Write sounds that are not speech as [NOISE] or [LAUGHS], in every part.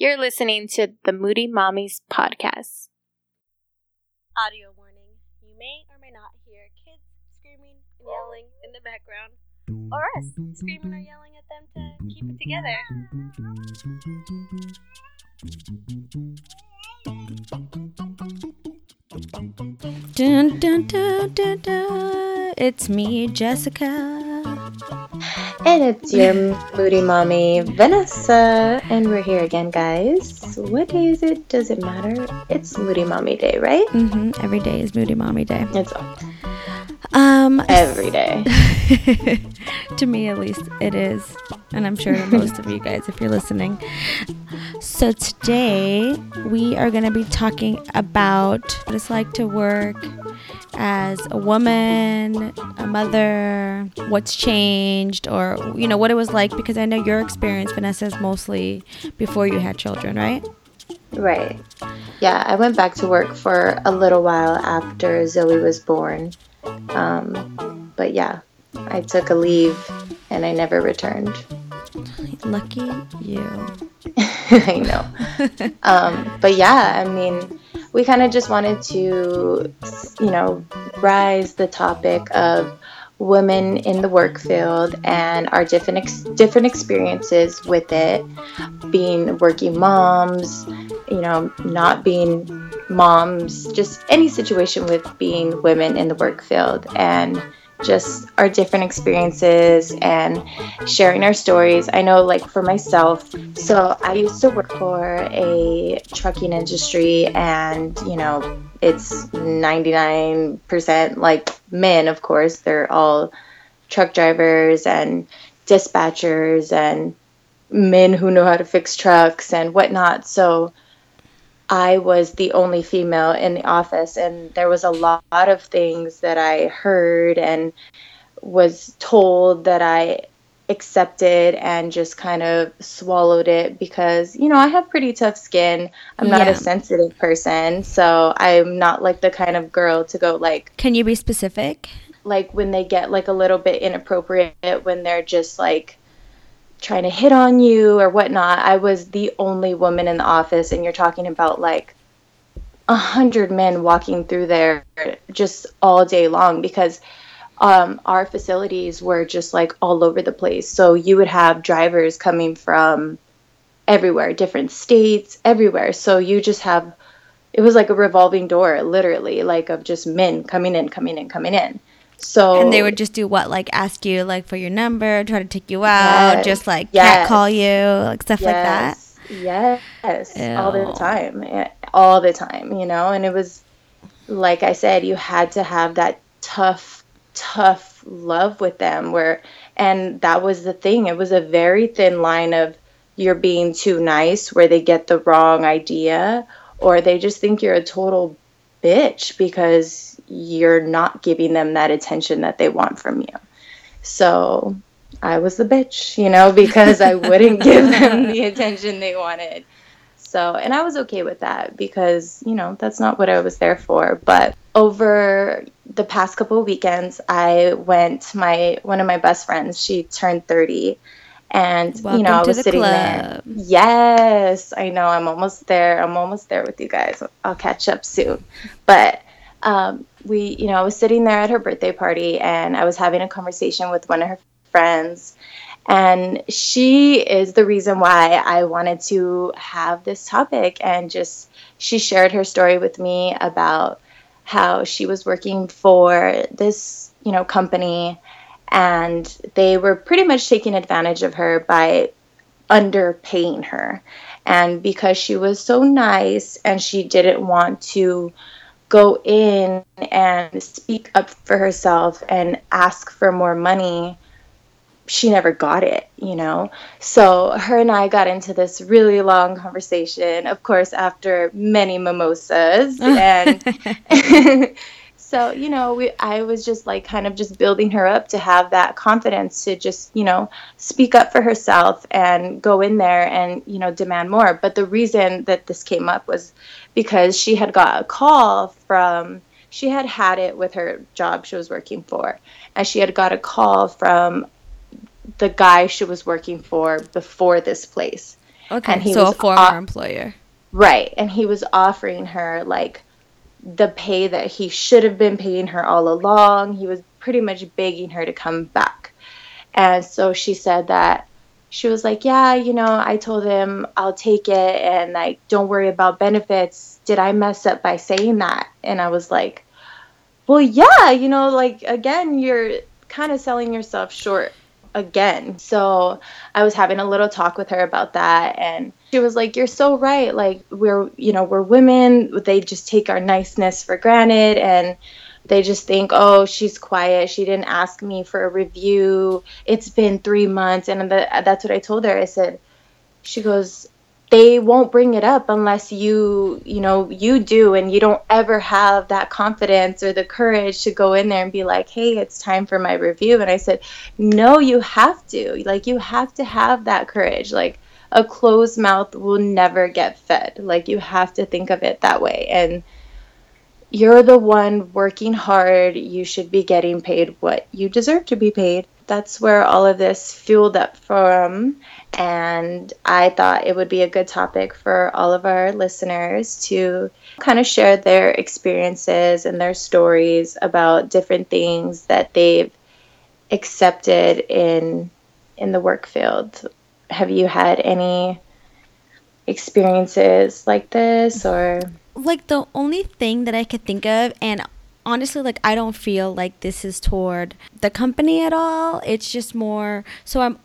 You're listening to the Moody Mommies podcast. Audio warning. You may or may not hear kids screaming and yelling in the background, or us screaming or yelling at them to keep it together. Dun, dun, dun, dun, dun. It's me, Jessica. And it's your moody mommy, Vanessa. And we're here again, guys. What day is it? Does it matter? It's Moody Mommy Day, right? Mm-hmm. Every day is Moody Mommy Day. It's Um, every day. [LAUGHS] to me, at least, it is, and I'm sure [LAUGHS] most of you guys, if you're listening. So today we are going to be talking about what it's like to work as a woman, a mother, what's changed, or you know what it was like. Because I know your experience, Vanessa, is mostly before you had children, right? Right. Yeah, I went back to work for a little while after Zoe was born. Um, but yeah, I took a leave and I never returned. [LAUGHS] Lucky you. [LAUGHS] I know. [LAUGHS] um, but yeah, I mean, we kind of just wanted to, you know, rise the topic of women in the work field and our different ex- different experiences with it, being working moms, you know, not being moms, just any situation with being women in the work field and just our different experiences and sharing our stories. I know, like for myself, so I used to work for a trucking industry, and you know, it's 99% like men, of course. They're all truck drivers and dispatchers and men who know how to fix trucks and whatnot. So, I was the only female in the office, and there was a lot of things that I heard and was told that I accepted and just kind of swallowed it because, you know, I have pretty tough skin. I'm not Yeah. a sensitive person, so I'm not like the kind of girl to go like, Can you be specific? like when they get like a little bit inappropriate when they're just like trying to hit on you or whatnot. I was the only woman in the office, and you're talking about like a hundred men walking through there just all day long because um, our facilities were just like all over the place. So you would have drivers coming from everywhere, different states, everywhere. So you just have it was like a revolving door, literally, like of just men coming in, coming in, coming in. So And they would just do what? Like ask you like for your number, try to take you out, Yes. just like Yes. cat call you, like stuff like that. Yes, yes, all the time, eh, all the time, you know. And it was, like I said, you had to have that tough, tough love with them. Where, and that was the thing. It was a very thin line of you're being too nice, where they get the wrong idea, or they just think you're a total bitch because you're not giving them that attention that they want from you. So I was the bitch, you know, because I wouldn't give [LAUGHS] them the attention they wanted. So, and I was okay with that because, you know, that's not what I was there for. But over the past couple of weekends, I went my one of my best friends, she turned 30 and Welcome you know, I was sitting there. Yes, I know. I'm almost there. I'm almost there with you guys. I'll catch up soon. But um, we, you know, I was sitting there at her birthday party and I was having a conversation with one of her friends. And she is the reason why I wanted to have this topic. And just, she shared her story with me about how she was working for this, you know, company and they were pretty much taking advantage of her by underpaying her. And because she was so nice and she didn't want to go in and speak up for herself and ask for more money, she never got it, you know? So her and I got into this really long conversation, of course, after many mimosas. [LAUGHS] And [LAUGHS] so, you know, we, I was just like kind of just building her up to have that confidence to just, you know, speak up for herself and go in there and, you know, demand more. But the reason that this came up was because she had got a call from, she had had it with her job she was working for, and she had got a call from the guy she was working for before this place. Okay, And he so a former off- employer. Right. And he was offering her like the pay that he should have been paying her all along. He was pretty much begging her to come back. And so she said that she was like, Yeah, you know, I told him I'll take it and like, don't worry about benefits. Did I mess up by saying that? And I was like, Well, yeah, you know, like, again, you're kind of selling yourself short again. So I was having a little talk with her about that and she was like you're so right like we're you know we're women they just take our niceness for granted and they just think oh she's quiet. She didn't ask me for a review. It's been 3 months. And the, that's what I told her. I said she goes they won't bring it up unless you you know you do and you don't ever have that confidence or the courage to go in there and be like hey it's time for my review and i said no you have to. Like you have to have that courage. Like a closed mouth will never get fed. Like you have to think of it that way. And you're the one working hard. You should be getting paid what you deserve to be paid. That's where all of this fueled up from. And I thought it would be a good topic for all of our listeners to kind of share their experiences and their stories about different things that they've accepted in in the work field. Have you had any experiences like this or like the only thing that I could think of, and honestly, like I don't feel like this is toward the company at all. It's just more so I'm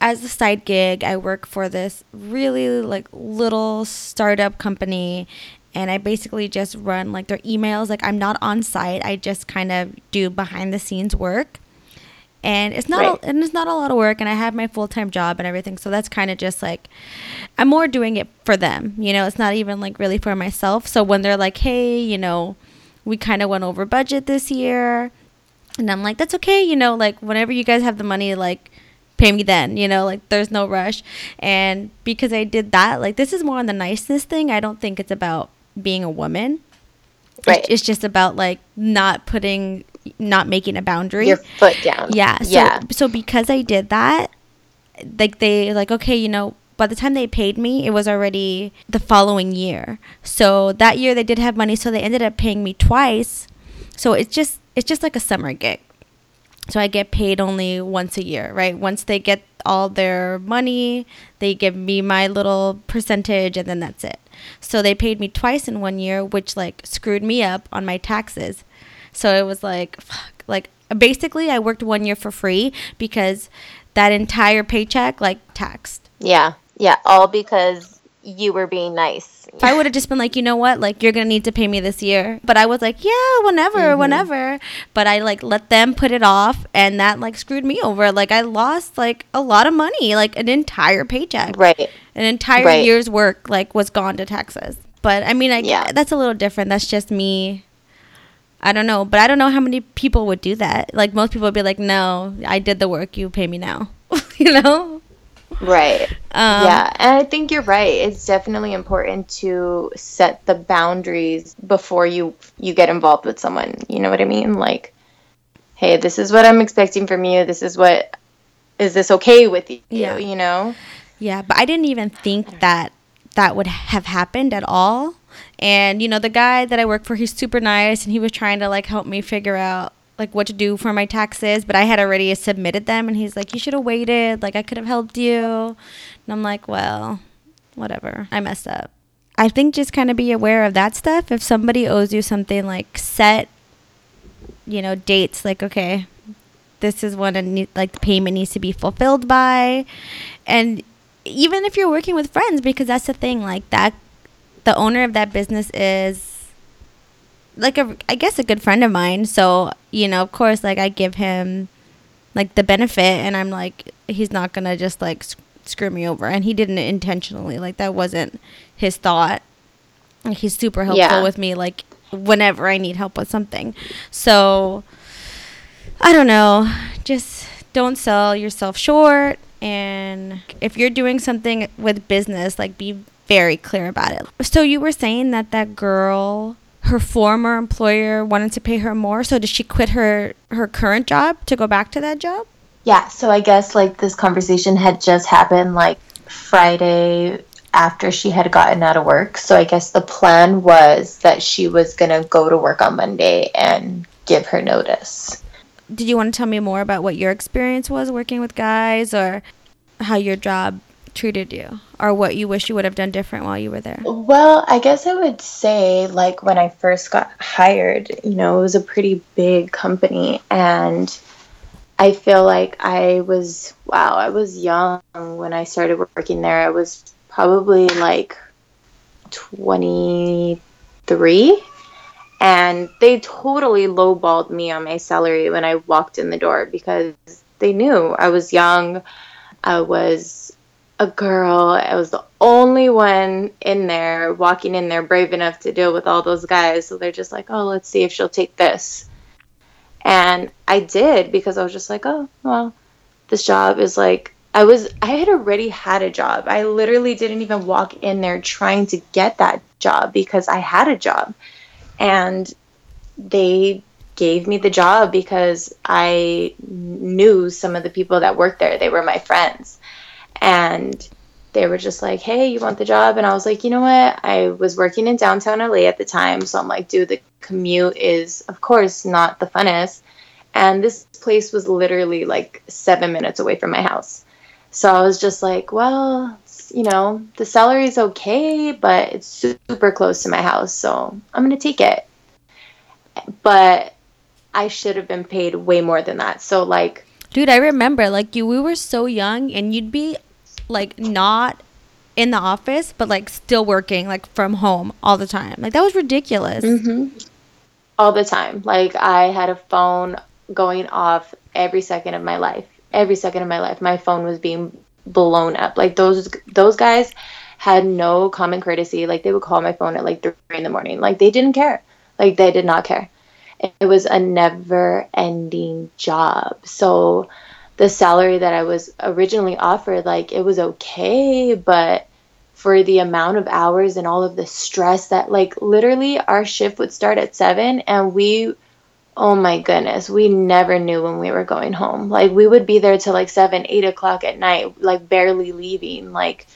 as a side gig, I work for this really like little startup company and I basically just run like their emails. Like I'm not on site. I just kind of do behind the scenes work. And it's not Right. a, and it's not a lot of work and I have my full-time job and everything. So that's kind of just like I'm more doing it for them. You know, it's not even like really for myself. So when they're like, "Hey, you know, we kind of went over budget this year." And I'm like, "That's okay, you know, like whenever you guys have the money like pay me then, you know, like there's no rush." And because I did that, like this is more on the niceness thing. I don't think it's about being a woman. Right. It's, it's just about like not putting not making a boundary. your foot down? Yeah. So, yeah. So because I did that, like they like okay, you know, by the time they paid me, it was already the following year. So that year they did have money, so they ended up paying me twice. So it's just it's just like a summer gig. So I get paid only once a year, right? Once they get all their money, they give me my little percentage and then that's it. So they paid me twice in one year, which like screwed me up on my taxes. So it was like fuck, like basically I worked one year for free because that entire paycheck like taxed. Yeah, yeah, all because you were being nice. If I would have just been like, you know what, like you're gonna need to pay me this year, but I was like, yeah, whenever, mm-hmm. whenever. But I like let them put it off, and that like screwed me over. Like I lost like a lot of money, like an entire paycheck, Right. an entire Right. year's work like was gone to taxes. But I mean, I, Yeah. that's a little different. That's just me. I don't know, but I don't know how many people would do that. Like most people would be like, no, I did the work, you pay me now. [LAUGHS] you know? Right. Um, yeah, and I think you're right. It's definitely important to set the boundaries before you you get involved with someone. You know what I mean? Like, hey, this is what I'm expecting from you. This is what is this okay with you? Yeah. You know? Yeah, but I didn't even think that that would have happened at all. And you know, the guy that I work for, he's super nice, and he was trying to like help me figure out like what to do for my taxes. But I had already submitted them, and he's like, "You should have waited. Like I could have helped you." And I'm like, "Well, whatever. I messed up." I think just kind of be aware of that stuff. If somebody owes you something, like set, you know, dates. Like okay, this is when need, like the payment needs to be fulfilled by, and even if you're working with friends because that's the thing like that the owner of that business is like a I guess a good friend of mine so you know of course like I give him like the benefit and I'm like he's not to just like s- screw me over and he didn't intentionally like that wasn't his thought like he's super helpful Yeah. with me like whenever I need help with something so I don't know. Just don't sell yourself short. And if you're doing something with business, like be very clear about it. So you were saying that that girl, her former employer wanted to pay her more. So did she quit her her current job to go back to that job? Yeah. So I guess like this conversation had just happened like Friday after she had gotten out of work. So I guess the plan was that she was going to go to work on Monday and give her notice. Did you want to tell me more about what your experience was working with guys or how your job treated you or what you wish you would have done different while you were there? Well, I guess I would say, like, when I first got hired, you know, it was a pretty big company. And I feel like I was, wow, I was young when I started working there. I was probably like 23 and they totally lowballed me on my salary when I walked in the door because they knew I was young. I was a girl. I was the only one in there, walking in there, brave enough to deal with all those guys. So they're just like, oh, let's see if she'll take this. And I did because I was just like, oh, well, this job is like, I was, I had already had a job. I literally didn't even walk in there trying to get that job because I had a job. And they gave me the job because I knew some of the people that worked there. They were my friends. And they were just like, hey, you want the job? And I was like, you know what? I was working in downtown LA at the time. So I'm like, dude, the commute is, of course, not the funnest. And this place was literally like seven minutes away from my house. So I was just like, well, you know, the salary is okay, but it's super close to my house. So I'm to take it. But I should have been paid way more than that. So, like, Dude, I remember like you we were so young and you'd be like not in the office but like still working like from home all the time. Like that was ridiculous. Mm-hmm. All the time. Like I had a phone going off every second of my life. Every second of my life, my phone was being blown up. Like those those guys had no common courtesy. Like they would call my phone at like three in the morning. Like they didn't care. Like they did not care. It was a never ending job. So the salary that I was originally offered, like it was okay, but for the amount of hours and all of the stress that like literally our shift would start at seven and we oh my goodness we never knew when we were going home. Like we would be there till like seven eight o'clock at night like barely leaving like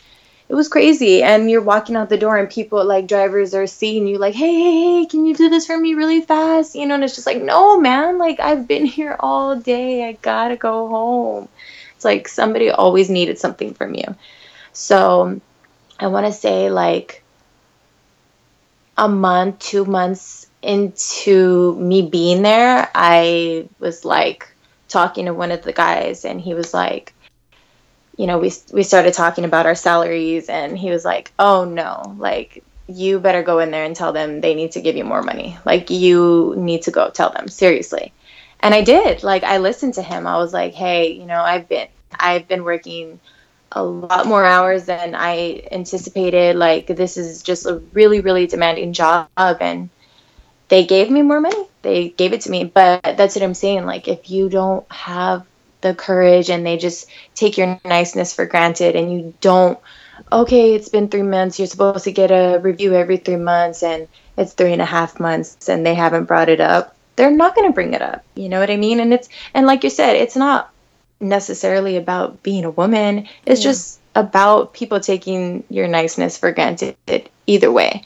it was crazy. And you're walking out the door and people like drivers are seeing you like hey hey hey can you do this for me really fast? You know and it's just like no man like i've been here all day. I gotta go home. It's like somebody always needed something from you. So i want to say like a month two months into me being there i was like talking to one of the guys and he was like you know, we we started talking about our salaries, and he was like, "Oh no, like you better go in there and tell them they need to give you more money. Like you need to go tell them seriously." And I did. Like I listened to him. I was like, "Hey, you know, I've been I've been working a lot more hours than I anticipated. Like this is just a really really demanding job and they gave me more money. They gave it to me, but that's what I'm saying. Like if you don't have the courage and they just take your niceness for granted and you don't okay it's been three months you're supposed to get a review every three months and it's three and a half months and they haven't brought it up they're not going to bring it up you know what i mean? And it's and like you said it's not necessarily about being a woman it's yeah. just about people taking your niceness for granted either way.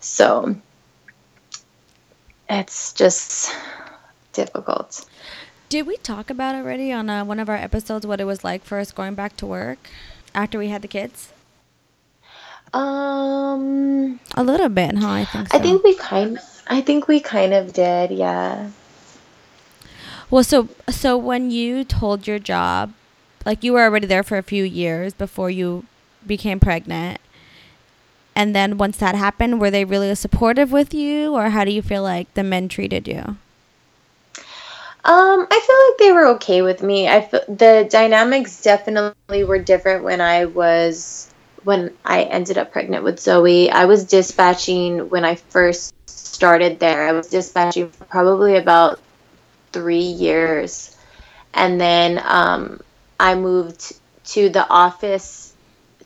So it's just difficult did we talk about already on uh, one of our episodes what it was like for us going back to work after we had the kids? Um, a little bit, huh? I think. So. I think we kind. I think we kind of did, yeah. Well, so so when you told your job, like you were already there for a few years before you became pregnant, and then once that happened, were they really supportive with you, or how do you feel like the men treated you? Um, I feel like they were okay with me. I feel, the dynamics definitely were different when I was when I ended up pregnant with Zoe. I was dispatching when I first started there. I was dispatching for probably about three years, and then um, I moved to the office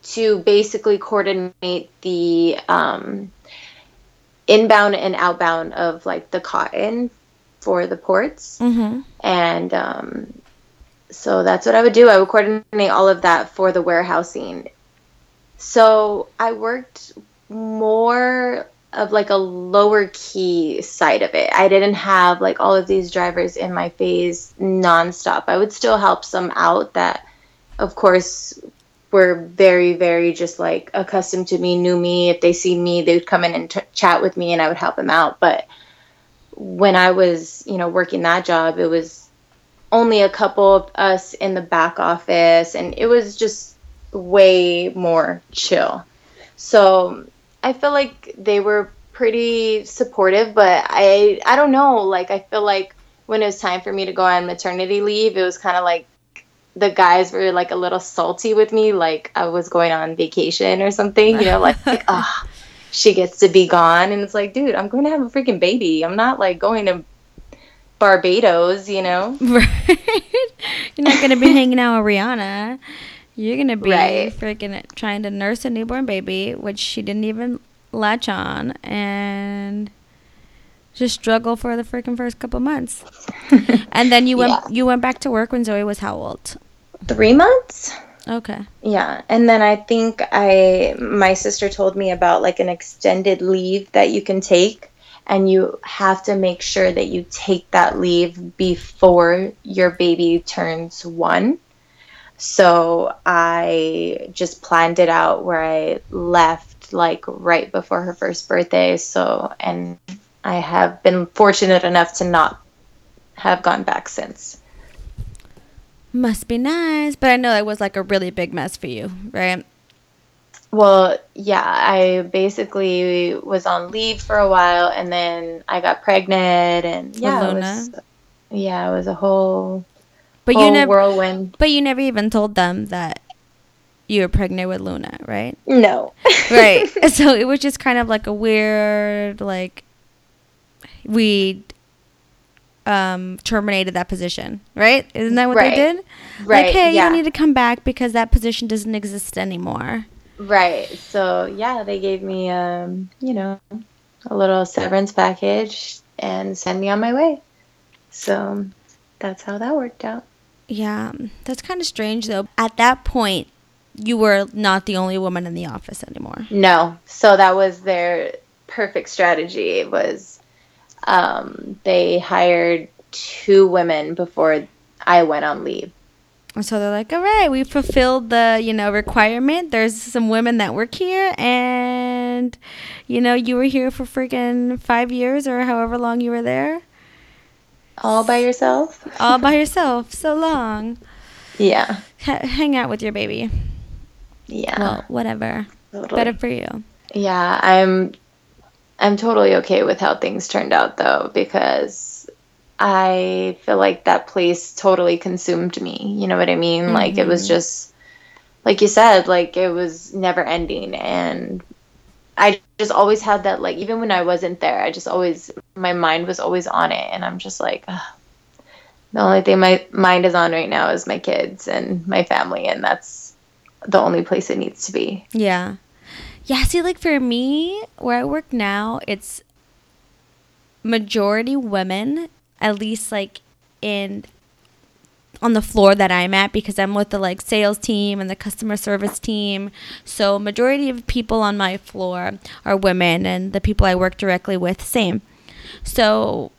to basically coordinate the um, inbound and outbound of like the cotton for the ports. Mm-hmm. And um, so that's what I would do. I would coordinate all of that for the warehousing So I worked more of like a lower key side of it. I didn't have like all of these drivers in my phase nonstop. I would still help some out that, of course, were very, very just like accustomed to me, knew me. If they see me, they would come in and t- chat with me and I would help them out. But when I was, you know, working that job, it was only a couple of us in the back office and it was just way more chill. So I feel like they were pretty supportive, but I I don't know, like I feel like when it was time for me to go on maternity leave, it was kind of like the guys were like a little salty with me, like I was going on vacation or something, you know, like, like [LAUGHS] ah, she gets to be gone, and it's like, dude, I'm going to have a freaking baby. I'm not like going to Barbados, you know. [LAUGHS] Right. You're not gonna be hanging out with Rihanna. You're gonna be Right. freaking trying to nurse a newborn baby, which she didn't even latch on, and just struggle for the freaking first couple months. [LAUGHS] and then you went Yeah. you went back to work when Zoe was how old? Three months. Okay. Yeah, and then I think I my sister told me about like an extended leave that you can take and you have to make sure that you take that leave before your baby turns 1. So I just planned it out where I left like right before her first birthday. So and I have been fortunate enough to not have gone back since. Must be nice, but I know it was like a really big mess for you, right? Well, yeah, I basically was on leave for a while and then I got pregnant and yeah, it was, yeah, it was a whole, But whole you never whirlwind. but you never even told them that you were pregnant with Luna, right? No. [LAUGHS] right. so it was just kind of like a weird like we um terminated that position, right? Isn't that what Right. they did? right. Like, hey, you yeah. don't need to come back because that position doesn't exist anymore. Right. So, yeah, they gave me, um, you know, a little severance package and sent me on my way. So that's how that worked out. Yeah, that's kind of strange though. At that point, you were not the only woman in the office anymore. No. So that was their perfect strategy. It was um, they hired two women before I went on leave. And so they're like, all right, we fulfilled the, you know, requirement. There's some women that work here and, you know, you were here for freaking five years or however long you were there. All by yourself? All by [LAUGHS] yourself. So long. Yeah. H- hang out with your baby. Yeah. Well, whatever. totally. Better for you. Yeah, I'm I'm totally okay with how things turned out though because I feel like that place totally consumed me. You know what I mean? Like it was mm-hmm. just like you said, like it was never ending and I just always had that like even when I wasn't there, I just always my mind was always on it and I'm just like ugh. the only thing my mind is on right now is my kids and my family and that's the only place it needs to be. Yeah. Yeah, see, like for me, where I work now, it's majority women, at least like in on the floor that I'm at because I'm with the like sales team and the customer service team. So majority of people on my floor are women and the people I work directly with same. So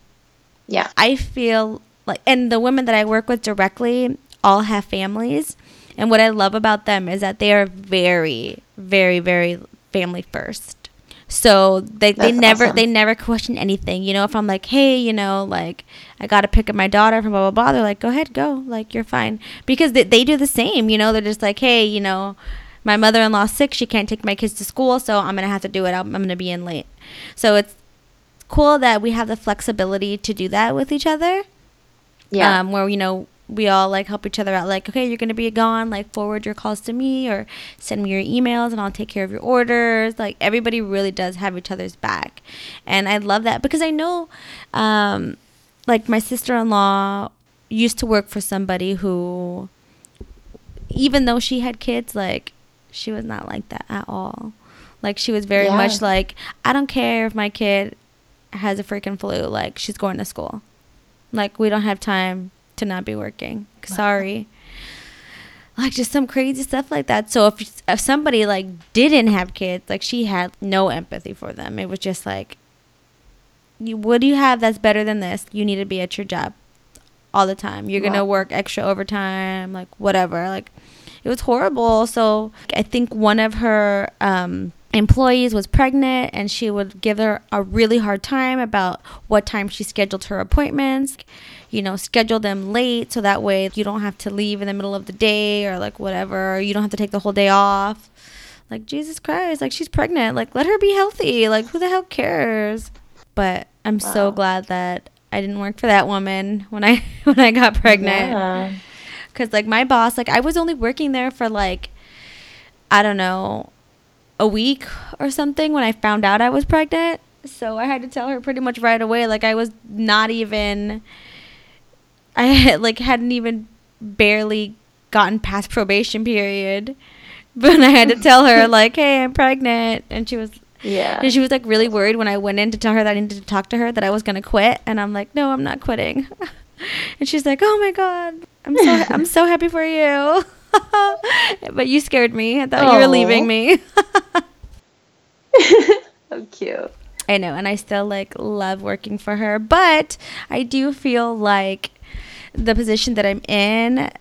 Yeah. I feel like, and the women that I work with directly all have families. And what I love about them is that they are very, very, very family first. So they, they never awesome. they never question anything. You know, if I'm like, hey, you know, like I gotta pick up my daughter from blah blah blah, they're like, go ahead, go, like you're fine, because they, they do the same. You know, they're just like, hey, you know, my mother in law's sick, she can't take my kids to school, so I'm gonna have to do it. I'm, I'm gonna be in late. So it's cool that we have the flexibility to do that with each other. Yeah. Um, where you know we all like help each other out. Like, okay, you're gonna be gone. Like, forward your calls to me or send me your emails, and I'll take care of your orders. Like, everybody really does have each other's back, and I love that because I know, um, like my sister-in-law used to work for somebody who, even though she had kids, like she was not like that at all. Like she was very Yeah. much like, I don't care if my kid has a freaking flu. Like she's going to school. Like we don't have time to not be working. Sorry. like just some crazy stuff like that. So if if somebody like didn't have kids, like she had no empathy for them. It was just like, you, what do you have that's better than this? You need to be at your job all the time. You're gonna work extra overtime, like whatever. Like it was horrible. So I think one of her um, employees was pregnant, and she would give her a really hard time about what time she scheduled her appointments. You know, schedule them late so that way you don't have to leave in the middle of the day or like whatever. You don't have to take the whole day off. Like Jesus Christ, like she's pregnant. Like let her be healthy. Like who the hell cares? But I'm so glad that I didn't work for that woman when I [LAUGHS] when I got pregnant Yeah. because like my boss like i was only working there for like i don't know a week or something when i found out i was pregnant so i had to tell her pretty much right away like i was not even i had, like hadn't even barely gotten past probation period [LAUGHS] but i had to tell her [LAUGHS] like hey i'm pregnant and she was Yeah. and she was like really worried when I went in to tell her that I needed to talk to her that I was gonna quit, and I'm like, no, I'm not quitting. [LAUGHS] and she's like, oh my god, I'm so I'm so happy for you. [LAUGHS] but you scared me. I thought you were leaving me. [LAUGHS] [LAUGHS] so cute. I know, and I still like love working for her, but I do feel like the position that I'm in,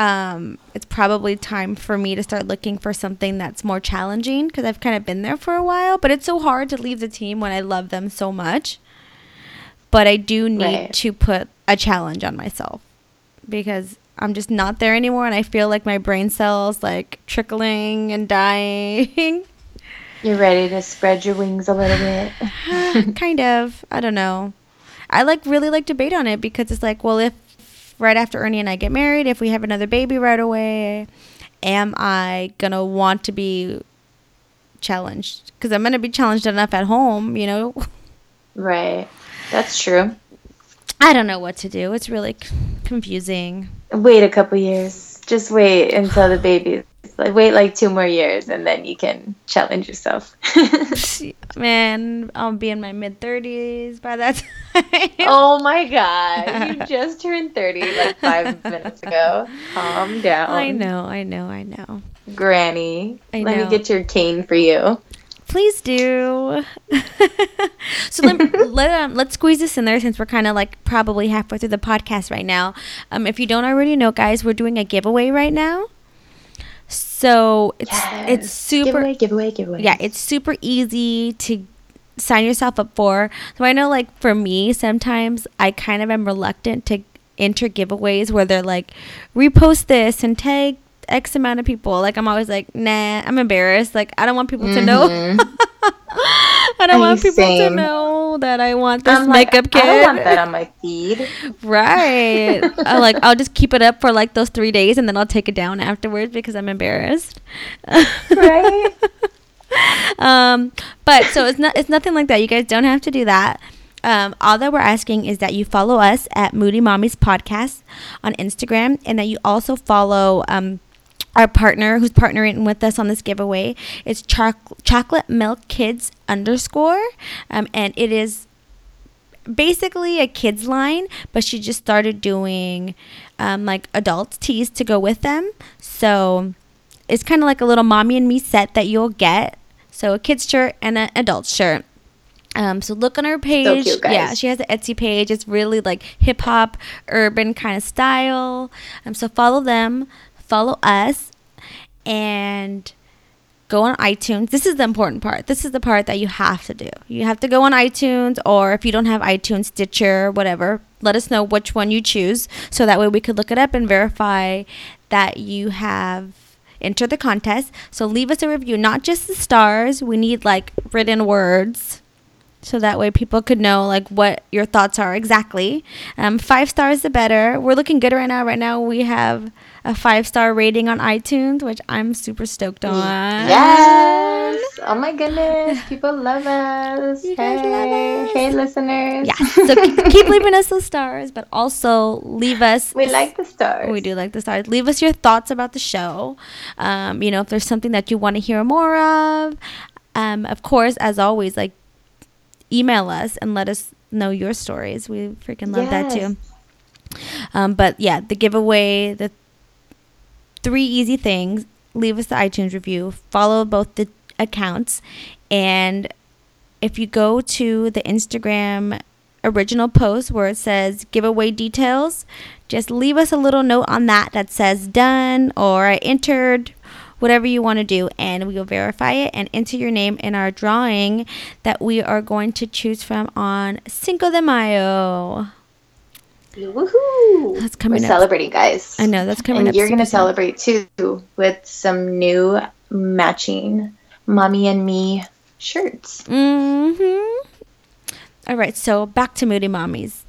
um, it's probably time for me to start looking for something that's more challenging because I've kind of been there for a while. But it's so hard to leave the team when I love them so much. But I do need Right. to put a challenge on myself because I'm just not there anymore, and I feel like my brain cells like trickling and dying. [LAUGHS] You're ready to spread your wings a little bit. [SIGHS] kind of. I don't know. I like really like debate on it because it's like, well, if right after Ernie and I get married, if we have another baby right away, am I gonna want to be challenged? Because I'm gonna be challenged enough at home, you know. [LAUGHS] Right. That's true. I don't know what to do. It's really c- confusing. Wait a couple years. Just wait until the baby. Like wait like two more years, and then you can challenge yourself. [LAUGHS] [LAUGHS] Man, I'll be in my mid thirties by that time. [LAUGHS] oh my god! You just turned thirty like five minutes ago. Calm down. I know, I know, I know. Granny. I Let know. me get your cane for you. Please do. [LAUGHS] so let, [LAUGHS] let um, let's squeeze this in there since we're kind of like probably halfway through the podcast right now. Um, if you don't already know, guys, we're doing a giveaway right now. So it's it's super giveaway, giveaway, giveaway. yeah, it's super easy to sign yourself up for. So I know like for me, sometimes I kind of am reluctant to enter giveaways where they're like repost this and tag X amount of people. Like I'm always like, nah, I'm embarrassed. Like I don't want people to know. [LAUGHS] I don't Ay, want people to know that I want this I'm like, makeup kit. I don't want that on my feed. [LAUGHS] Right. I like I'll just keep it up for like those three days and then I'll take it down afterwards because I'm embarrassed. Right? [LAUGHS] um, but so it's not it's nothing like that. You guys don't have to do that. Um, all that we're asking is that you follow us at Moody Mommy's Podcast on Instagram and that you also follow um, our partner who's partnering with us on this giveaway. It's choc- chocolate milk kids underscore. Um, and it is basically a kids line, but she just started doing um, like adult teas to go with them. So it's kind of like a little mommy and me set that you'll get. So a kid's shirt and an adult shirt. Um, so look on her page. cute, guys. Yeah, she has an Etsy page. It's really like hip hop, urban kind of style. Um, so follow them, follow us, and go on iTunes. This is the important part. This is the part that you have to do. You have to go on iTunes, or if you don't have iTunes, Stitcher, whatever, let us know which one you choose so that way we could look it up and verify that you have entered the contest. So leave us a review, not just the stars. We need like written words. So that way people could know like what your thoughts are exactly. Um, five stars the better. We're looking good right now. Right now we have a five star rating on iTunes, which I'm super stoked on. Yes. Oh my goodness. People love us. You hey. love us. Hey, listeners. Yeah. So keep, keep leaving us those stars, but also leave us. We like the stars. We do like the stars. Leave us your thoughts about the show. Um, you know, if there's something that you want to hear more of. Um, of course, as always, like email us and let us know your stories. We freaking love that too. Um, but yeah, the giveaway, the three easy things. Leave us the iTunes review, follow both the accounts, and if you go to the Instagram original post where it says giveaway details, just leave us a little note on that that says done or I entered whatever you want to do and we will verify it and enter your name in our drawing that we are going to choose from on Cinco de Mayo. Woohoo! That's coming We're up. celebrating, guys. I know that's coming and you're gonna celebrate too with some new matching mommy and me shirts. Mm-hmm. All right, so back to Moody Mommy's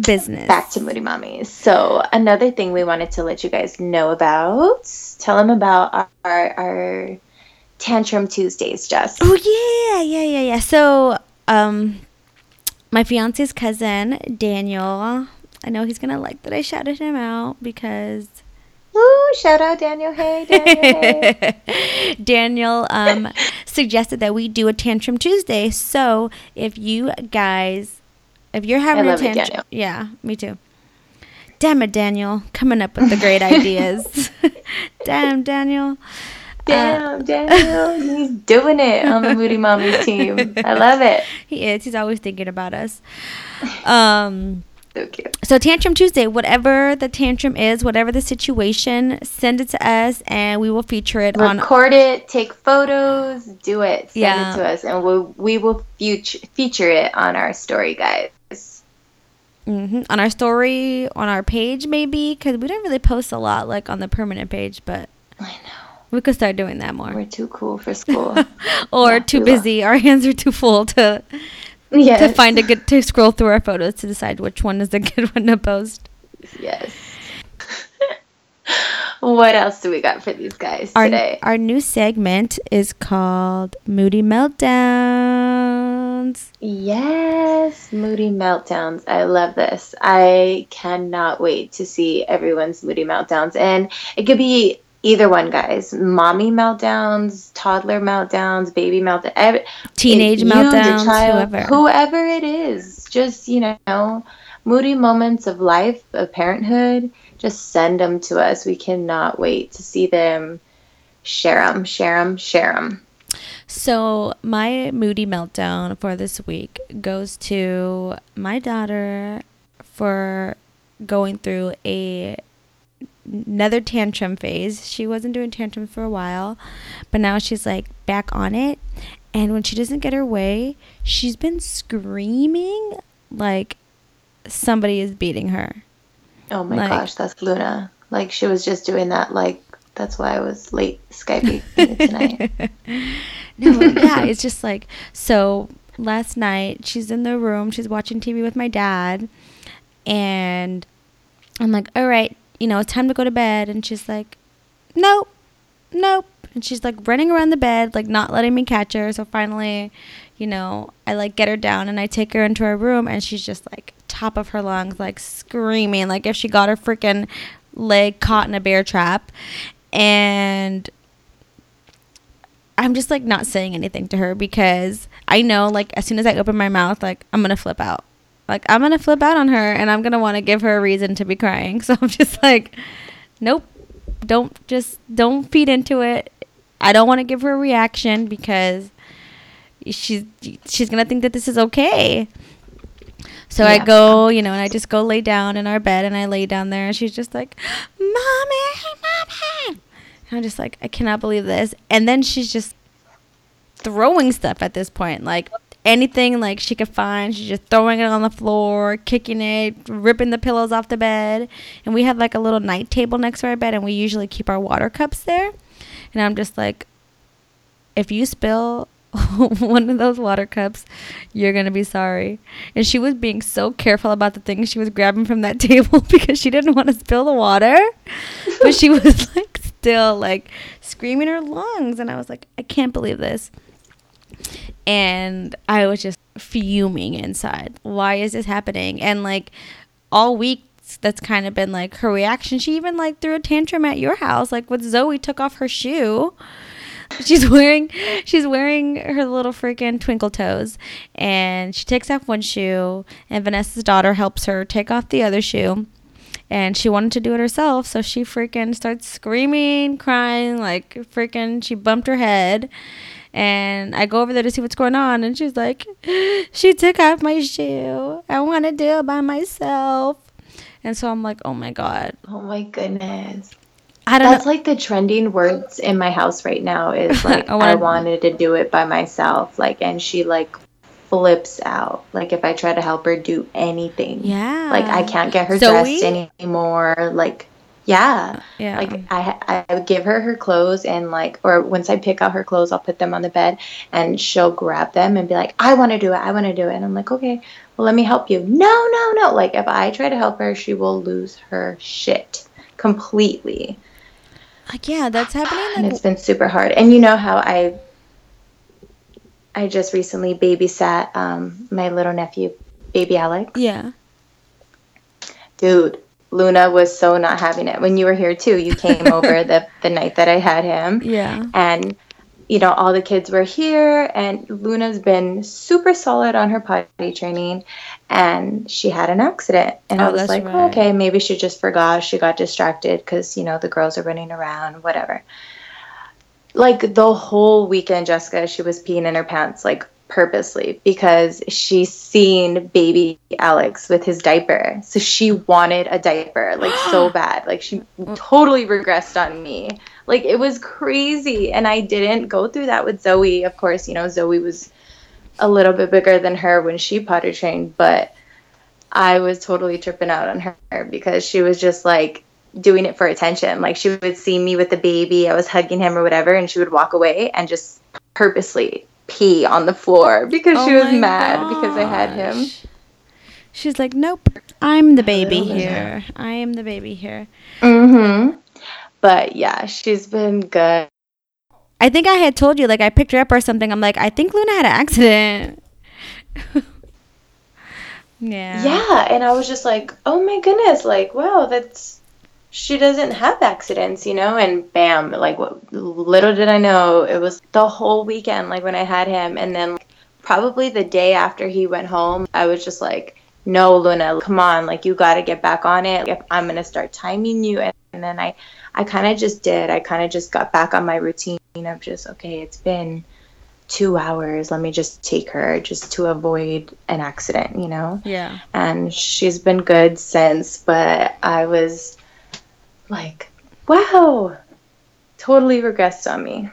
business. Back to Moody Mommies. So another thing we wanted to let you guys know about. Tell them about our our, our tantrum Tuesdays, Jess. Oh yeah, yeah, yeah, yeah. So, um, my fiance's cousin Daniel. I know he's gonna like that I shouted him out because Woo! Shout out Daniel. Hey, [LAUGHS] Daniel. Hey. Daniel um, suggested that we do a tantrum Tuesday. So if you guys, if you're having a tantrum, Daniel. yeah, me too. Damn it, Daniel, coming up with the great [LAUGHS] ideas. [LAUGHS] Damn, Daniel. Damn, Daniel, he's doing it [LAUGHS] on the Moody Mommies team. I love it. He is. He's always thinking about us. Um. So cute. So Tantrum Tuesday, whatever the tantrum is, whatever the situation, send it to us and we will feature it on Record it, take photos, do it, send Yeah. it to us, and we'll, we will feature feature it on our story, guys. Mhm, on our story, on our page maybe cuz we don't really post a lot like on the permanent page, but I know we could start doing that more. we're too cool for school. [LAUGHS] or Yeah, too busy. Our hands are too full to yes. to find a good to scroll through our photos to decide which one is a good [LAUGHS] one to post. Yes. [LAUGHS] what else do we got for these guys Our today? our new segment is called Moody Meltdowns. Yes, moody meltdowns. I love this. I cannot wait to see everyone's moody meltdowns. And it could be either one, guys. Mommy meltdowns, toddler meltdowns, baby meltdowns. every- Teenage you, meltdowns, child, whoever. Whoever it is. Just, you know, moody moments of life, of parenthood. Just send them to us. We cannot wait to see them. Share them, share them, share them. So, my moody meltdown for this week goes to my daughter for going through a another tantrum phase. She wasn't doing tantrums for a while, but now she's like back on it. And when she doesn't get her way, she's been screaming like somebody is beating her. Oh my Like- gosh, that's Luna. Like she was just doing that. Like that's why I was late Skyping tonight. [LAUGHS] No, yeah, it's just like so. Last night, she's in the room. She's watching TV with my dad, and I'm like, "All right, you know, it's time to go to bed." And she's like, "Nope, nope." And she's like running around the bed, like not letting me catch her. So finally, you know, I like get her down and I take her into her room, and she's just like top of her lungs, like screaming, like if she got her freaking leg caught in a bear trap, and I'm just like not saying anything to her because I know like as soon as I open my mouth, like I'm gonna flip out. Like I'm gonna flip out on her and I'm gonna want to give her a reason to be crying. [LAUGHS] So I'm just like, nope, don't just don't feed into it. I don't want to give her a reaction because she's she's gonna think that this is okay. So I go, you know, and I just go lay down in our bed and I lay down there and she's just like, Mommy, Mommy. And I'm just like, I cannot believe this. And then she's just throwing stuff at this point. Like anything like she could find, she's just throwing it on the floor, kicking it, ripping the pillows off the bed. And we have like a little night table next to our bed and we usually keep our water cups there. And I'm just like, if you spill [LAUGHS] one of those water cups, you're gonna be sorry. And she was being so careful about the things she was grabbing from that [LAUGHS] table because she didn't want to spill the water. but she was [LAUGHS] like still like screaming her lungs, and I was like, I can't believe this. And I was just fuming inside. Why is this happening? And like all week that's kind of been like her reaction. She even like threw a tantrum at your house, like with Zoe took off her shoe. [LAUGHS] She's wearing she's wearing her little freaking twinkle toes. And she takes off one shoe and Vanessa's daughter helps her take off the other shoe. and she wanted to do it herself so she freaking starts screaming crying like freaking she bumped her head. And i go over there to see what's going on and she's like [GASPS] she took off my shoe. I want to do it by myself. And so i'm like oh my god. Oh my goodness. I don't That's know like the trending words in my house right now is [LAUGHS] like I wanna- I wanted to do it by myself. Like and she like flips out. Like if I try to help her do anything. yeah Like I can't get her Zoe? dressed anymore. Like yeah. yeah Like I I would give her her clothes and like or once I pick out her clothes, I'll put them on the bed and she'll grab them and be like, "I want to do it. I want to do it." And I'm like, "Okay, well let me help you." No, no, no. Like if I try to help her, she will lose her shit completely. Like yeah that's happening And it's been super hard. And you know how I I just recently babysat um my little nephew, baby Alex. yeah Dude, Luna was so not having it. When you were here too, you came over [LAUGHS] the the night that I had him yeah and you know all the kids were here and luna's been super solid on her potty training and she had an accident and Oh, i was like right. oh, okay maybe she just forgot she got distracted because you know the girls are running around whatever like the whole weekend jessica she was peeing in her pants like purposely because she's seen baby alex with his diaper. So she wanted a diaper like so [GASPS] bad. Like she mm. totally regressed on me. Like it was crazy. And i didn't go through that with zoe. Of course you know zoe was a little bit bigger than her when she potty trained but i was totally tripping out on her because she was just like doing it for attention. Like she would see me with the baby. I was hugging him or whatever and she would walk away and just purposely pee on the floor because she Oh was my mad because i had him she's like nope i'm the baby bit. here i am the baby here mm-hmm but yeah she's been good I think I had told you, like, I picked her up or something. I'm like, I think Luna had an accident. [LAUGHS] yeah. Yeah, and I was just like, oh my goodness, like, wow, that's she doesn't have accidents, you know? And bam, like, what, little did I know, it was the whole weekend, like, when I had him. And then probably the day after he went home, I was just like, no, Luna, come on, like, you got to get back on it. Like, I'm going to start timing you. And, and then I, I kind of just did. I kind of just got back on my routine of just, okay, it's been two hours. Let me just take her just to avoid an accident, you know? Yeah. and she's been good since but i was like wow totally regressed on me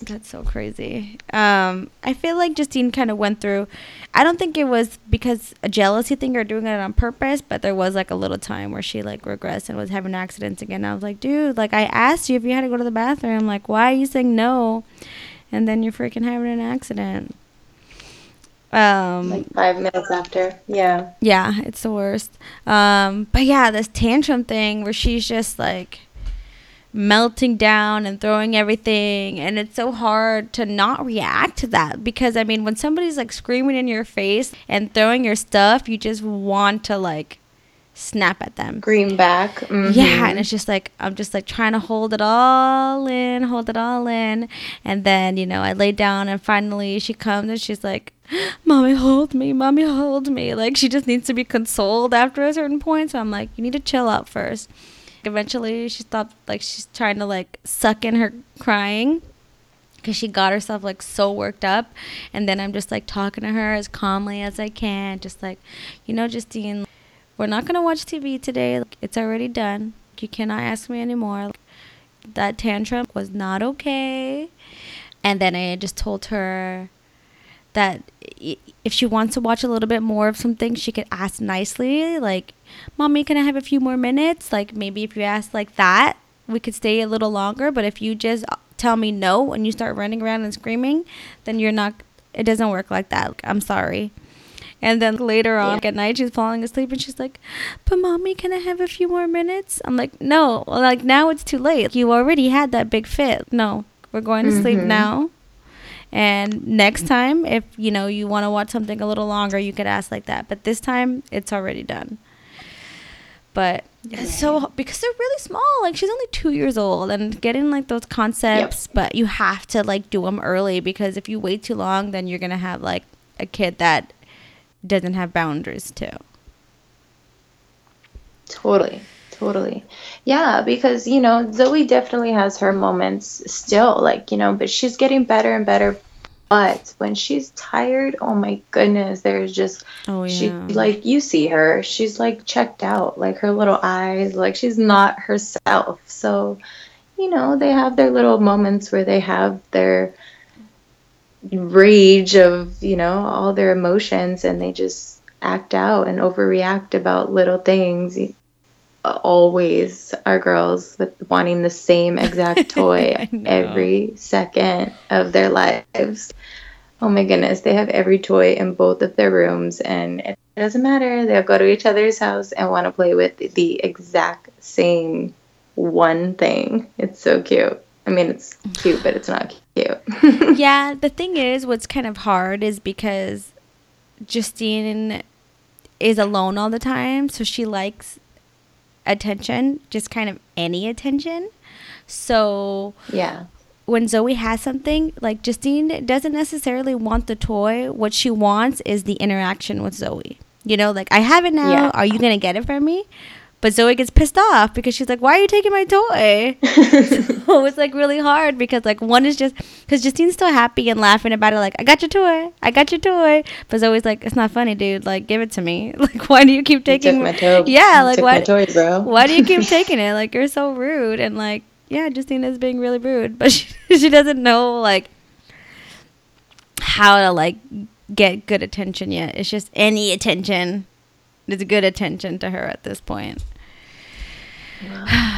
That's so crazy. Um, I feel like Justine kind of went through. I don't think it was because a jealousy thing or doing it on purpose, but there was like a little time where she like regressed and was having accidents again. I was like, dude, like I asked you if you had to go to the bathroom. Like, why are you saying no? And then you're freaking having an accident. Um, like five minutes after yeah yeah, it's the worst. Um, but yeah, this tantrum thing where she's just like melting down and throwing everything and it's so hard to not react to that because I mean when somebody's like screaming in your face and throwing your stuff, you just want to like snap at them. green back mhm. Yeah, and it's just like I'm just like trying to hold it all in, hold it all in, and then you know I lay down and finally she comes and she's like, "Mommy, hold me, mommy, hold me." Like she just needs to be consoled after a certain point. So I'm like, you need to chill out first. Eventually, she stopped. Like she's trying to like suck in her crying because she got herself like so worked up and then i'm just like talking to her as calmly as i can just like you know justine we're not going to watch tv today. Like, it's already done. You cannot ask me anymore. That tantrum was not okay. And then i just told her that if she wants to watch a little bit more of something she could ask nicely. Like mommy can i have a few more minutes? Like maybe if you ask like that we could stay a little longer. But if you just tell me no and you start running around and screaming then you're not it doesn't work like that. I'm sorry and then later on at night she's falling asleep and she's like but mommy can i have a few more minutes? I'm like no. Like now it's too late. You already had that big fit. No we're going to sleep Mhm. now. And next time if you know you want to watch something a little longer you could ask like that. But this time it's already done. But so because they're really small like she's only two years old and getting like those concepts but you have to like do them early because if you wait too long then you're gonna have like a kid that doesn't have boundaries too Totally. Totally. Yeah, because, you know, Zoe definitely has her moments still, like, you know, but she's getting better and better. But when she's tired, oh my goodness, there's just, Oh yeah. she, like, you see her, she's like checked out, like her little eyes, like she's not herself. So, you know, they have their little moments where they have their rage of, you know, all their emotions and they just act out and overreact about little things always are girls with wanting the same exact [LAUGHS] toy every second of their lives. Oh my goodness, they have every toy in both of their rooms and it doesn't matter. They'll go to each other's house and want to play with the exact same one thing. It's so cute. I mean, it's cute, but it's not cute. [LAUGHS] yeah, the thing is, what's kind of hard is because Justine is alone all the time, so she likes attention, just kind of any attention. So yeah. when Zoe has something, like Justine doesn't necessarily want the toy. What she wants is the interaction with Zoe. You know, like, I have it now. Yeah. Are you going to get it for me? But Zoe gets pissed off because she's like, "Why are you taking my toy?" [LAUGHS] so it's like really hard because like one is just because Justine's still happy and laughing about it, like, "I got your toy, I got your toy," but Zoe's like, "It's not funny, dude. Like, give it to me. [LAUGHS] Like, why do you keep You taking my toy. [LAUGHS] Yeah, you like why? my toy, bro. Why do you keep taking it? Like, you're so rude and like, yeah, Justine is being really rude, but she, she doesn't know like how to like get good attention yet. It's just any attention is good attention to her at this point.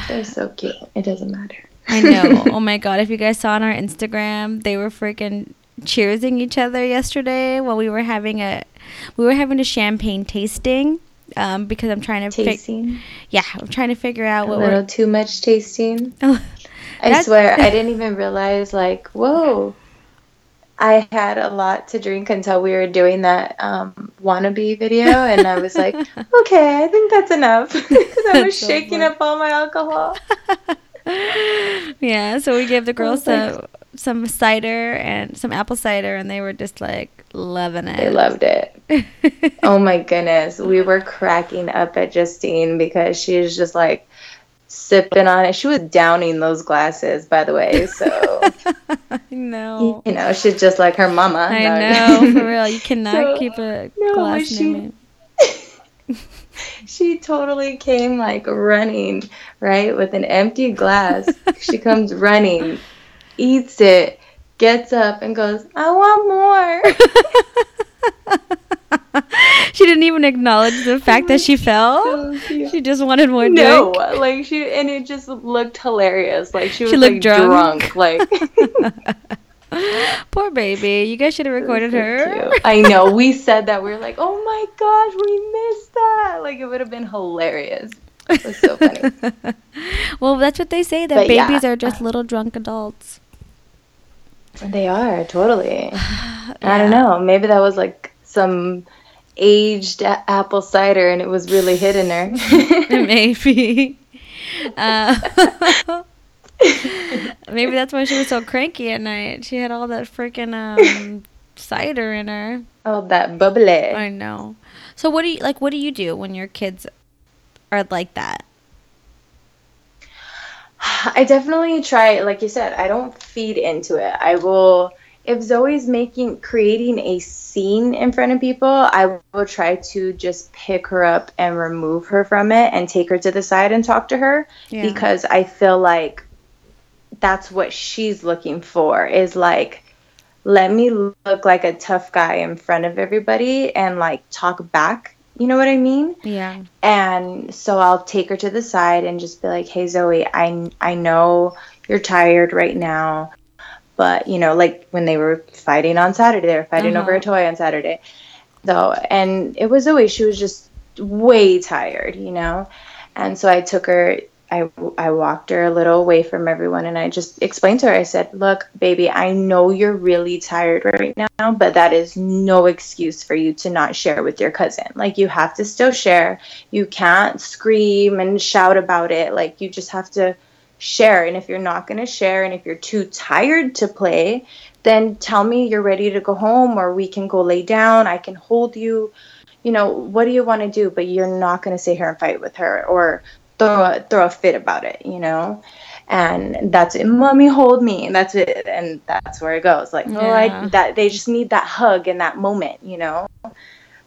They're so cute. It doesn't matter. I know. [LAUGHS] oh my god! If you guys saw on our Instagram, they were freaking cheersing each other yesterday while we were having a we were having a champagne tasting. Um, because I'm trying to Tasting. yeah, I'm trying to figure out A what little we're. too much tasting. [LAUGHS] I swear, I [LAUGHS] didn't even realize, like, whoa. I had a lot to drink until we were doing that um, wannabe video, and I was like, [LAUGHS] okay, I think that's enough. [LAUGHS] Because I was [LAUGHS] so shaking up all my alcohol. yeah, so we gave the girls was like- some some cider and some apple cider, and they were just like loving it. They loved it. Oh my goodness. We were cracking up at Justine because she was just like sipping on it. She was downing those glasses, by the way. So, [LAUGHS] no. you know, she's just like her mama. I No. know, for real. You cannot So, keep a no, glass she- [LAUGHS] she totally came like running, right, with an empty glass. she [LAUGHS] comes running, eats it, gets up, and goes, I want more. [LAUGHS] She didn't even acknowledge the oh fact that she fell. So. She just wanted more No, drink. like she, and it just looked hilarious. Like she was She looked like drunk. drunk. Like [LAUGHS] Poor baby. You guys should have recorded so her. cute. I know. We said that. We were like, oh my gosh, we missed that. Like it would have been hilarious. It was so funny. [LAUGHS] well, that's what they say that But yeah. babies are just little drunk adults. They are totally. [SIGHS] I don't know. Maybe that was like some aged a- apple cider, and it was really hitting her. [LAUGHS] Maybe. [LAUGHS] Uh, [LAUGHS] maybe that's why she was so cranky at night. She had all that freaking um, cider in her. oh, that bubbly. I know. So what do you like? What do you do when your kids are like that? I definitely try, like you said, I don't feed into it. I will, if Zoe's making, creating a scene in front of people, I will try to just pick her up and remove her from it and take her to the side and talk to her Yeah. because I feel like that's what she's looking for is like, let me look like a tough guy in front of everybody and like talk back. You know what I mean? Yeah. And so I'll take her to the side and just be like, "Hey Zoe, I I know you're tired right now, but you know, like when they were fighting on Saturday, they were fighting over Uh-huh. a toy on Saturday. So, and it was Zoe, she was just way tired, you know. And so I took her I, I walked her a little away from everyone and I just explained to her, I said, Look, baby, I know you're really tired right now, but that is no excuse for you to not share with your cousin. Like, you have to still share. You can't scream and shout about it. Like, you just have to share. And if you're not going to share and if you're too tired to play, then tell me you're ready to go home or we can go lay down. I can hold you you know, what do you want to do? But you're not going to sit here and fight with her or throw a, throw a fit about it, you know? And that's it. Mommy, hold me. And that's it. And that's where it goes. Like, oh, I, that they just need that hug in that moment, you know?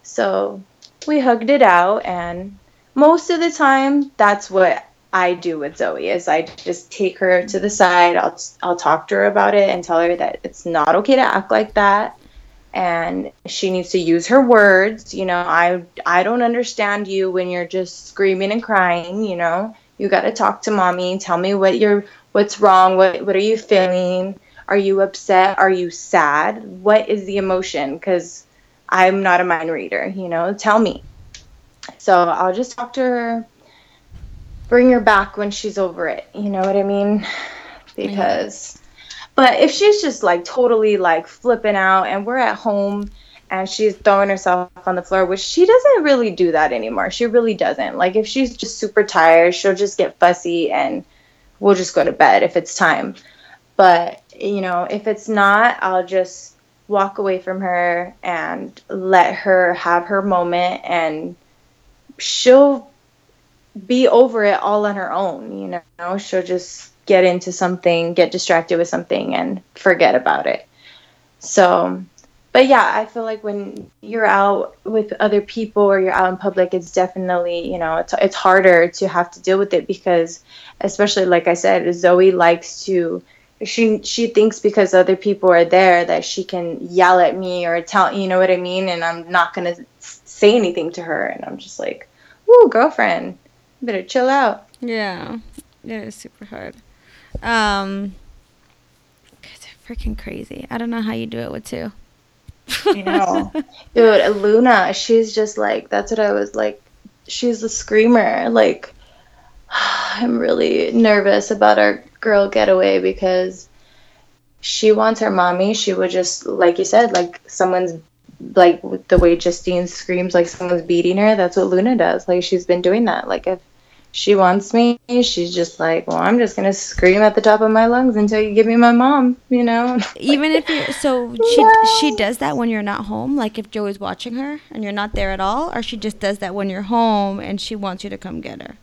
So we hugged it out. And most of the time, that's what I do with Zoe is I just take her to the side. I'll, I'll talk to her about it and tell her that it's not okay to act like that and she needs to use her words you know i i don't understand you when you're just screaming and crying you know. You got to talk to mommy tell me what you're what's wrong what what are you feeling? Are you upset? Are you sad? What is the emotion? Cuz i'm not a mind reader you know tell me. So i'll just talk to her bring her back when she's over it you know what i mean? Because but if she's just like totally like flipping out and we're at home and she's throwing herself on the floor, which she doesn't really do that anymore. She really doesn't. Like if she's just super tired, she'll just get fussy and we'll just go to bed if it's time. But, you know, if it's not, I'll just walk away from her and let her have her moment and she'll be over it all on her own, you know. She'll just get into something, get distracted with something, and forget about it. So, but yeah, I feel like when you're out with other people or you're out in public, it's definitely, you know, it's, it's harder to have to deal with it because, especially like I said, Zoe likes to. She she thinks because other people are there that she can yell at me or tell you know what I mean, and I'm not gonna say anything to her, and I'm just like, "Ooh, girlfriend, better chill out." Yeah, it is super hard. Um, it's freaking crazy. I don't know how you do it with two. I know. [LAUGHS] Dude, Luna, she's just like, that's what I was like. She's a screamer. Like, [SIGHS] I'm really nervous about our girl getaway because she wants her mommy. She would just, like you said, like someone's, like the way Justine screams, like someone's beating her. That's what Luna does. Like, she's been doing that. Like, if she wants me, she's just like, well, I'm just going to scream at the top of my lungs until you give me my mom, you know? [LAUGHS] Even if you're so she No. she does that when you're not home, like if Joey's watching her and you're not there at all, or she just does that when you're home and she wants you to come get her.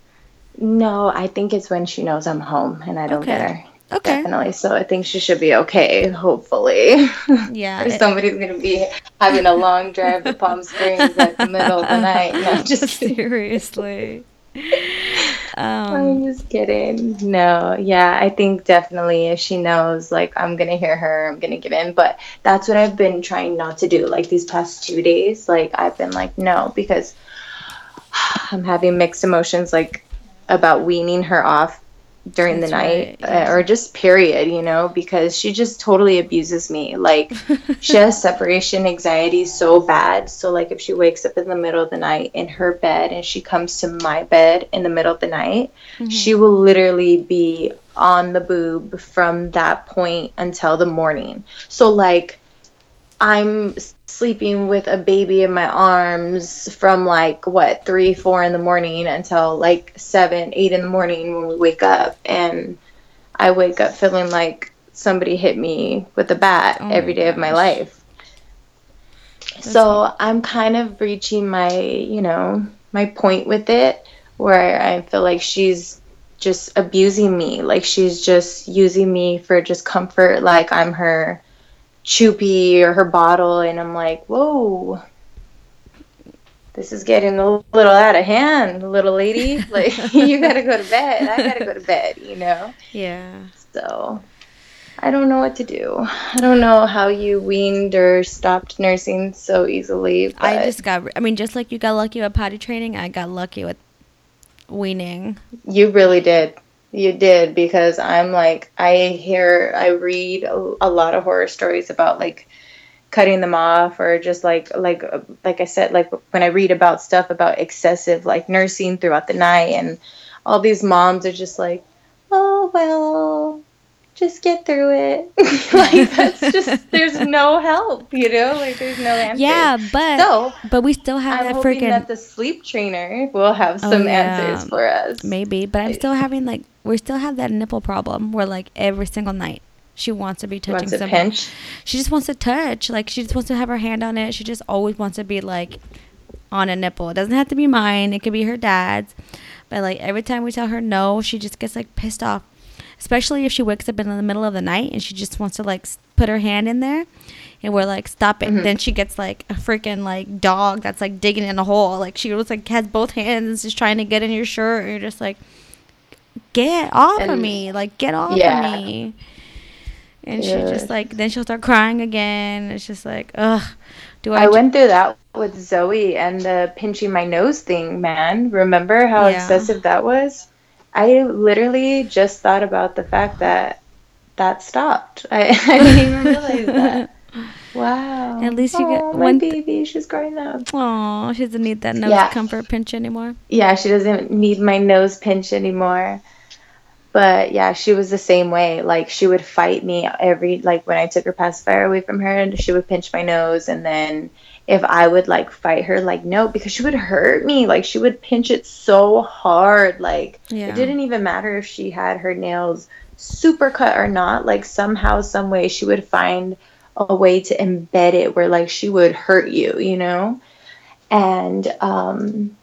No, I think it's when she knows I'm home and I don't get her. Okay. Definitely. So I think she should be okay, hopefully. [LAUGHS] Yeah. or it- somebody's going to be having a long drive to Palm Springs at the middle of the night. No, just [LAUGHS] kidding. Seriously. [LAUGHS] I'm Um, just kidding. No, yeah, I think definitely if she knows, like, I'm to hear her, I'm to give in. But that's what I've been trying not to do. Like, these past two days, like, I've been like, no, because [SIGHS] I'm having mixed emotions, like, about weaning her off during That's the night right, yeah. uh, or just period, you know, because she just totally abuses me. Like, [LAUGHS] she has separation anxiety so bad. So, like, if she wakes up in the middle of the night in her bed and she comes to my bed in the middle of the night, she will literally be on the boob from that point until the morning. So, like, I'm sleeping with a baby in my arms from like what three, four in the morning until like seven, eight in the morning when we wake up, and I wake up feeling like somebody hit me with a bat Oh every day of my gosh. life. So I'm kind of reaching my, you know, my point with it where I feel like she's just abusing me. Like she's just using me for just comfort. Like I'm her choopy or her bottle. And I'm like, whoa, this is getting a little out of hand, little lady. [LAUGHS] Like [LAUGHS] you got to go to bed. I got to go to bed, you know? yeah. So I don't know what to do. I don't know how you weaned or stopped nursing so easily. I just got. I mean, just like you got lucky with potty training, I got lucky with weaning. you really did. You did because I'm like I hear I read a, lot of horror stories about like cutting them off or just like like like I said like when I read about stuff about excessive like nursing throughout the night and all these moms are just like oh well just get through it [LAUGHS] [LAUGHS] like that's just there's no help you know like there's no answer Yeah, but so but we still have I'm that hoping freaking that the sleep trainer will have Oh, some yeah. answers for us maybe. But I'm still having like we still have that nipple problem where like every single night she wants to be touching wants somebody. pinch She just wants to touch. Like she just wants to have her hand on it. She just always wants to be like on a nipple. It doesn't have to be mine. It could be her dad's. But like every time we tell her no, she just gets like pissed off. Especially if she wakes up in the middle of the night and she just wants to like put her hand in there and we're like stop it. Mm-hmm. Then she gets like a freaking like dog that's like digging in a hole. Like she was like has both hands and just trying to get in your shirt and you're just like get off of me. Like get off Yeah. of me. And she just like then she'll start crying again. It's just like ugh. Do I, I went through that with Zoe and the pinching my nose thing, man. Remember how Yeah. excessive that was? I literally just thought about the fact that that stopped. I, [LAUGHS] I didn't even [LAUGHS] realize that. Wow. At least you get my one th- baby. She's growing up. Aw, she doesn't need that nose Yeah. comfort pinch anymore. Yeah, she doesn't need my nose pinch anymore. But yeah, she was the same way. Like she would fight me every like when I took her pacifier away from her, she would pinch my nose and then if I would like fight her like no because she would hurt me. Like she would pinch it so hard. Like Yeah. it didn't even matter if she had her nails super cut or not. Like somehow some way she would find a way to embed it where like she would hurt you, you know? And um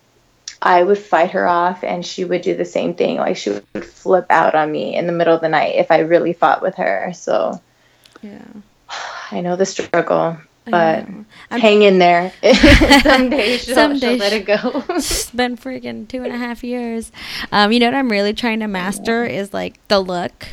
I would fight her off and she would do the same thing. Like she would flip out on me in the middle of the night if I really fought with her. So Yeah. [SIGHS] I know the struggle, but hang in there. [LAUGHS] Someday [LAUGHS] she'll, Someday she'll let it go. [LAUGHS] it's been freaking two and a half years. Um, you know what I'm really trying to master is like the look.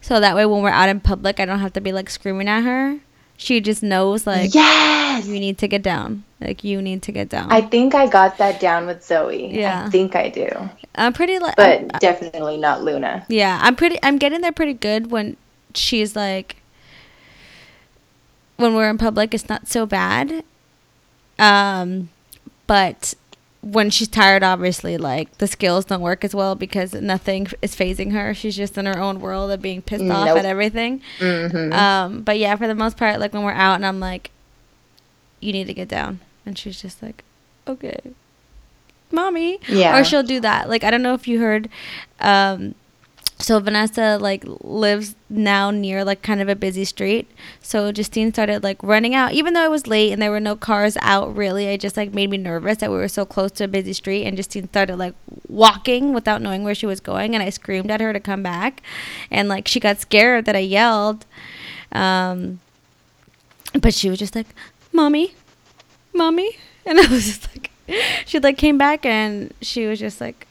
So that way when we're out in public, I don't have to be like screaming at her. She just knows like yes! you need to get down. Like you need to get down. I think I got that down with Zoe. Yeah. I think I do. I'm pretty like But definitely not Luna. Yeah, I'm pretty. I'm getting there pretty good when she's like. When we're in public, it's not so bad. Um, but when she's tired, obviously, like the skills don't work as well because nothing is phasing her. She's just in her own world of being pissed off at everything. hmm Um, but yeah, for the most part, like when we're out and I'm like, you need to get down, and she's just like, okay, mommy. Yeah. Or she'll do that. Like I don't know if you heard. Um, so Vanessa like lives now near like kind of a busy street. So Justine started like running out, even though it was late and there were no cars out. Really, it just like made me nervous that we were so close to a busy street. And Justine started like walking without knowing where she was going, and I screamed at her to come back, and like she got scared that I yelled. Um, but she was just like, "Mommy, mommy," and [LAUGHS] I was just like, she like came back and she was just like,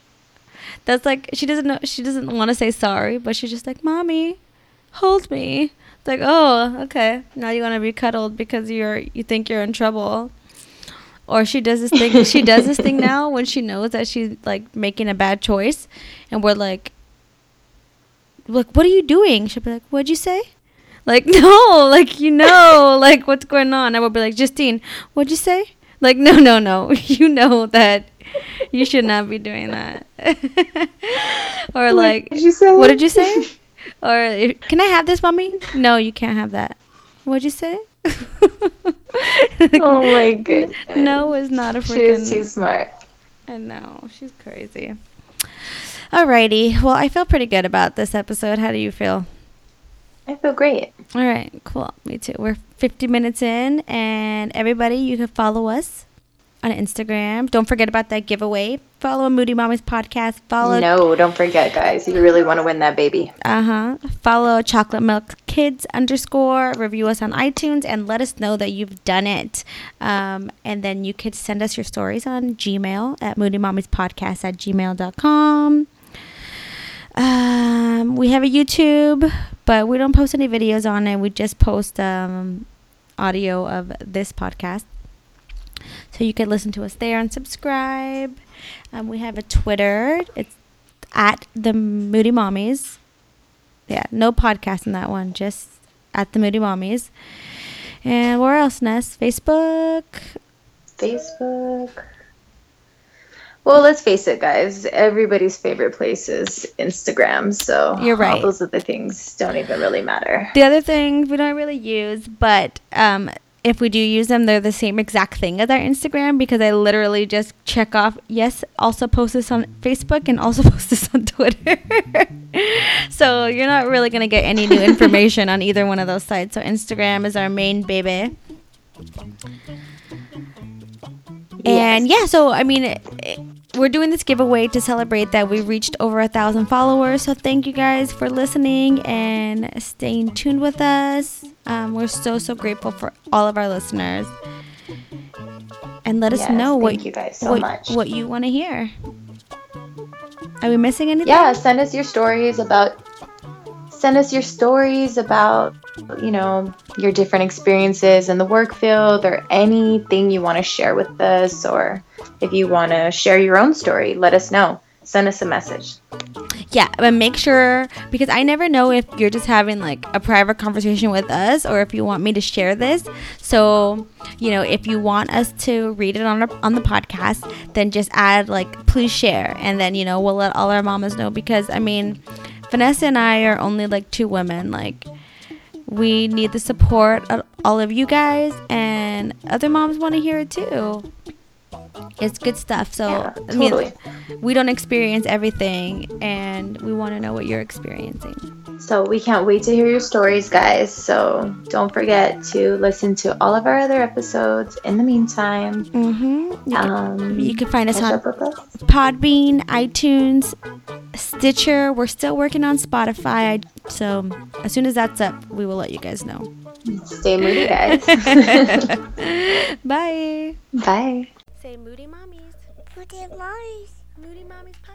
that's like she doesn't know she doesn't want to say sorry, but she's just like, "Mommy, hold me." It's like, "Oh, okay. Now you want to be cuddled because you're you think you're in trouble." Or she does this thing. she does this thing now when she knows that she's like making a bad choice, and we're like, "Look, what are you doing?" She'll be like, "What'd you say?" Like, [LAUGHS] no, like you know, like what's going on. I will be like, Justine, what'd you say? Like, no, no, no. [LAUGHS] You know that you should not be doing that. [LAUGHS] or like, did what did you say? Or if, can I have this, mommy? No, you can't have that. What'd you say? Oh my goodness. No is not a She is too smart. I know she's crazy. Alrighty, well, I feel pretty good about this episode. How do you feel? I feel great. All right, cool. Me too. We're 50 minutes in, and everybody, you can follow us on Instagram. Don't forget about that giveaway. Follow Moody Mommies podcast. Follow No, don't forget, guys. You really want to win that baby. Uh huh. Follow Chocolate Milk Kids underscore. Review us on iTunes and let us know that you've done it. Um, and then you could send us your stories on Gmail at Moody Mommies Podcast at gmail.com. Um, we have a YouTube, but we don't post any videos on it. We just post um, audio of this podcast. So you can listen to us there and subscribe. Um, we have a Twitter. It's at the Moody Mommies. Yeah, no podcast in that one, just at the Moody Mommies. And where else, Ness? Facebook. Facebook. Well, let's face it, guys. Everybody's favorite place is Instagram. So You're right. All those other things don't even really matter. The other things we don't really use, but um, if we do use them, they're the same exact thing as our Instagram because I literally just check off, yes, also post this on Facebook and also [LAUGHS] post this on Twitter. [LAUGHS] so you're not really going to get any new information on either one of those sites. So Instagram is our main baby. And yeah, so I mean, it, it- we're doing this giveaway to celebrate that we reached over a thousand followers. So thank you guys for listening and staying tuned with us. Um, we're so so grateful for all of our listeners. And let us Yes, know what you guys so what, much. what you want to hear. Are we missing anything? yeah send us your stories about send us your stories about you know your different experiences in the work field or anything you want to share with us or if you want to share your own story let us know send us a message Yeah, but make sure because I never know if you're just having like a private conversation with us or if you want me to share this. So, you know, if you want us to read it on our, on the podcast, then just add like please share and then, you know, we'll let all our mamas know because I mean, Vanessa and I are only like two women like we need the support of all of you guys and other moms want to hear it too. It's good stuff. So, Yeah, I mean, we don't experience everything and we want to know what you're experiencing. so we can't wait to hear your stories guys so don't forget to listen to all of our other episodes in the meantime Mm-hmm. You, can, um, you can find us on us Podbean, iTunes, Stitcher. We're still working on Spotify. So as soon as that's up, we will let you guys know. stay moody guys [LAUGHS] [LAUGHS] Bye. bye Say Moody Mommies. Moody Mommies. Moody Mommies.